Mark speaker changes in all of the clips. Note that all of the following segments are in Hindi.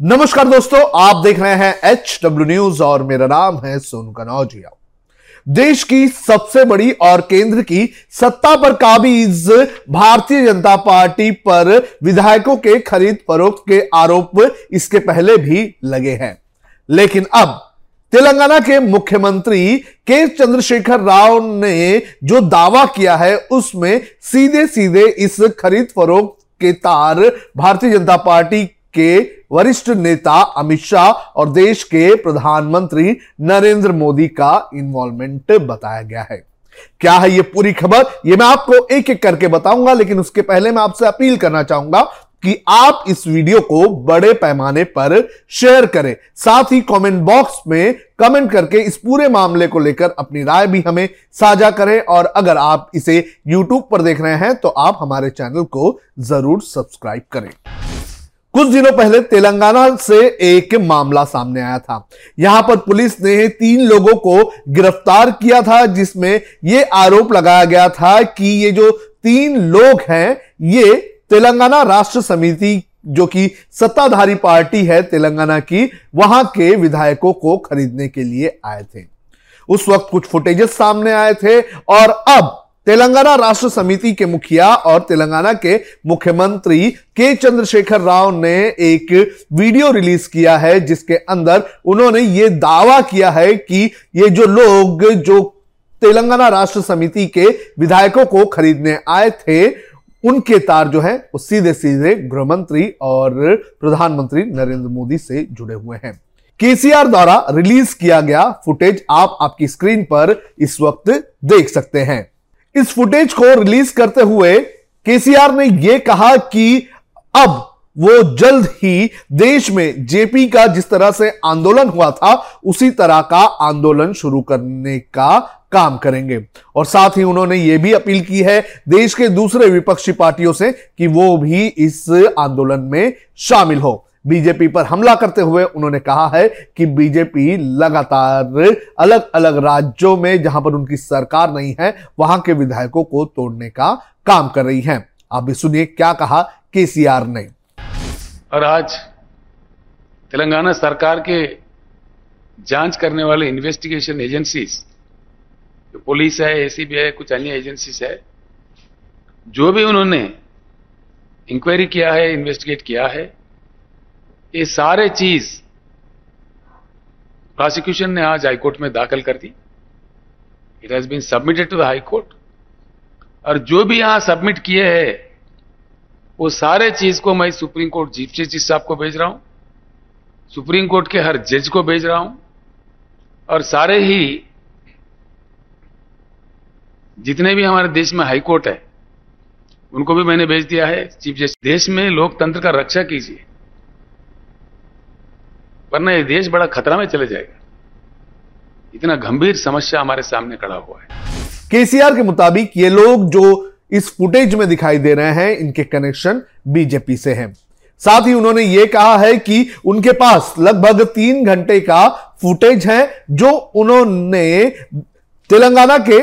Speaker 1: नमस्कार दोस्तों, आप देख रहे हैं एच डब्ल्यू न्यूज़ और मेरा नाम है सोनू कनौजिया। देश की सबसे बड़ी और केंद्र की सत्ता पर काबिज भारतीय जनता पार्टी पर विधायकों के खरीद फरोख्त के आरोप इसके पहले भी लगे हैं। लेकिन अब तेलंगाना के मुख्यमंत्री के चंद्रशेखर राव ने जो दावा किया है, उसमें सीधे सीधे इस खरीद फरोख्त के तार भारतीय जनता पार्टी के वरिष्ठ नेता अमित शाह और देश के प्रधानमंत्री नरेंद्र मोदी का इन्वॉल्वमेंट बताया गया है। क्या है ये पूरी खबर? ये मैं आपको एक एक करके बताऊँगा, लेकिन उसके पहले मैं आपसे अपील करना चाहूँगा कि आप इस वीडियो को बड़े पैमाने पर शेयर करें। साथ ही कमेंट बॉक्स में कमेंट करके इस पूरे मामले को लेकर अपनी राय भी हमें साझा करें, और अगर आप इसे YouTube पर देख रहे हैं तो आप हमारे चैनल को ज़रूर सब्सक्राइब करें। कुछ दिनों पहले तेलंगाना से एक मामला सामने आया था। यहाँ पर पुलिस ने तीन लोगों को गिरफ़्तार किया था, जिसमें यह आरोप लगाया गया था कि ये जो तीन लोग हैं, ये तेलंगाना राष्ट्र समिति जो कि सत्ताधारी पार्टी है तेलंगाना की, वहाँ के विधायकों को खरीदने के लिए आए थे। उस वक्त कुछ फुटेजेस सामने आए थे और अब तेलंगाना राष्ट्र समिति के मुखिया और तेलंगाना के मुख्यमंत्री के चंद्रशेखर राव ने एक वीडियो रिलीज़ किया है, जिसके अंदर उन्होंने ये दावा किया है कि ये जो लोग, जो तेलंगाना राष्ट्र समिति के विधायकों को खरीदने आए थे, उनके तार जो है, वो सीधे सीधे गृह मंत्री और प्रधानमंत्री नरेंद्र मोदी से जुड़े हुए हैं। केसीआर द्वारा रिलीज़ किया गया फुटेज आप आपकी स्क्रीन पर इस वक्त देख सकते हैं। इस फुटेज को रिलीज़ करते हुए केसीआर ने यह कहा कि अब वो जल्द ही देश में जेपी का जिस तरह से आंदोलन हुआ था, उसी तरह का आंदोलन शुरू करने का काम करेंगे। और साथ ही उन्होंने ये भी अपील की है देश के दूसरे विपक्षी पार्टियों से कि वो भी इस आंदोलन में शामिल हो। बीजेपी पर हमला करते हुए उन्होंने कहा है कि बीजेपी लगातार अलग अलग राज्यों में, जहाँ पर उनकी सरकार नहीं है, वहाँ के विधायकों को तोड़ने का काम कर रही है। आप भी सुनिए क्या कहा केसीआर ने।
Speaker 2: और आज तेलंगाना सरकार के जाँच करने वाले इन्वेस्टिगेशन एजेंसीज जो पुलिस है एसीबी है, कुछ अन्य एजेंसीज है, जो भी उन्होंने इंक्वायरी किया है इन्वेस्टिगेट किया है ये सारे चीज़ प्रोसिक्यूशन ने आज हाईकोर्ट में दाखिल कर दी। It has been submitted to the high court और जो भी यहाँ सबमिट किए हैं, वो सारे चीज़ को मैं सुप्रीम कोर्ट चीफ जस्टिस साहब को भेज रहा हूँ, सुप्रीम कोर्ट के हर जज को भेज रहा हूँ, और सारे ही जितने भी हमारे देश में हाई कोर्ट है, उनको भी मैंने भेज दिया है। चीफ जस्टिस, देश में लोकतंत्र का रक्षा कीजिए। वरना ये देश बड़ा खतरा में चले जाएगा। इतना गंभीर समस्या हमारे सामने खड़ा हुआ है।
Speaker 1: केसीआर के मुताबिक ये लोग जो इस फुटेज में दिखाई दे रहे हैं, इनके कनेक्शन बीजेपी से हैं। साथ ही उन्होंने ये कहा है कि उनके पास लगभग तीन घंटे का फुटेज है, जो उन्होंने तेलंगाना के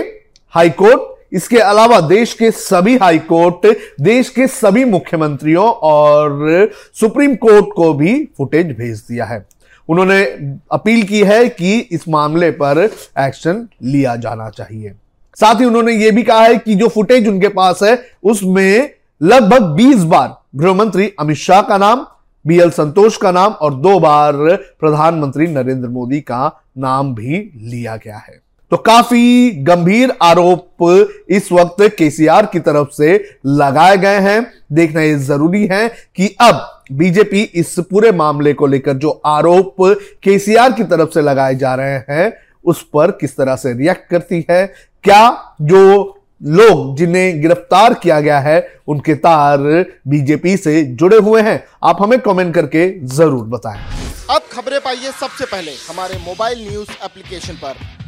Speaker 1: हाईकोर्ट, इसके अलावा देश के सभी हाईकोर्ट, देश के सभी मुख्यमंत्रियों और सुप्रीम कोर्ट को भी फुटेज भेज दिया है। उन्होंने अपील की है कि इस मामले पर एक्शन लिया जाना चाहिए। साथ ही उन्होंने यह भी कहा है कि जो फुटेज उनके पास है, उसमें लगभग 20 बार गृहमंत्री अमित शाह का नाम, बी एल संतोष का नाम और दो बार प्रधानमंत्री नरेंद्र मोदी का नाम भी लिया गया है। तो काफ़ी गंभीर आरोप इस वक्त केसीआर की तरफ़ से लगाए गए हैं। देखना यह ज़रूरी है कि अब बीजेपी इस पूरे मामले को लेकर जो आरोप केसीआर की तरफ़ से लगाए जा रहे हैं, उस पर किस तरह से रिएक्ट करती है, क्या जो लोग जिन्हें गिरफ़्तार किया गया है, उनके तार बीजेपी से जुड़े हुए हैं, आप हमें कमेंट करके ज़रूर बताएँ।
Speaker 3: अब खबरें पाइए सबसे पहले हमारे मोबाइल न्यूज़ एप्लीकेशन पर।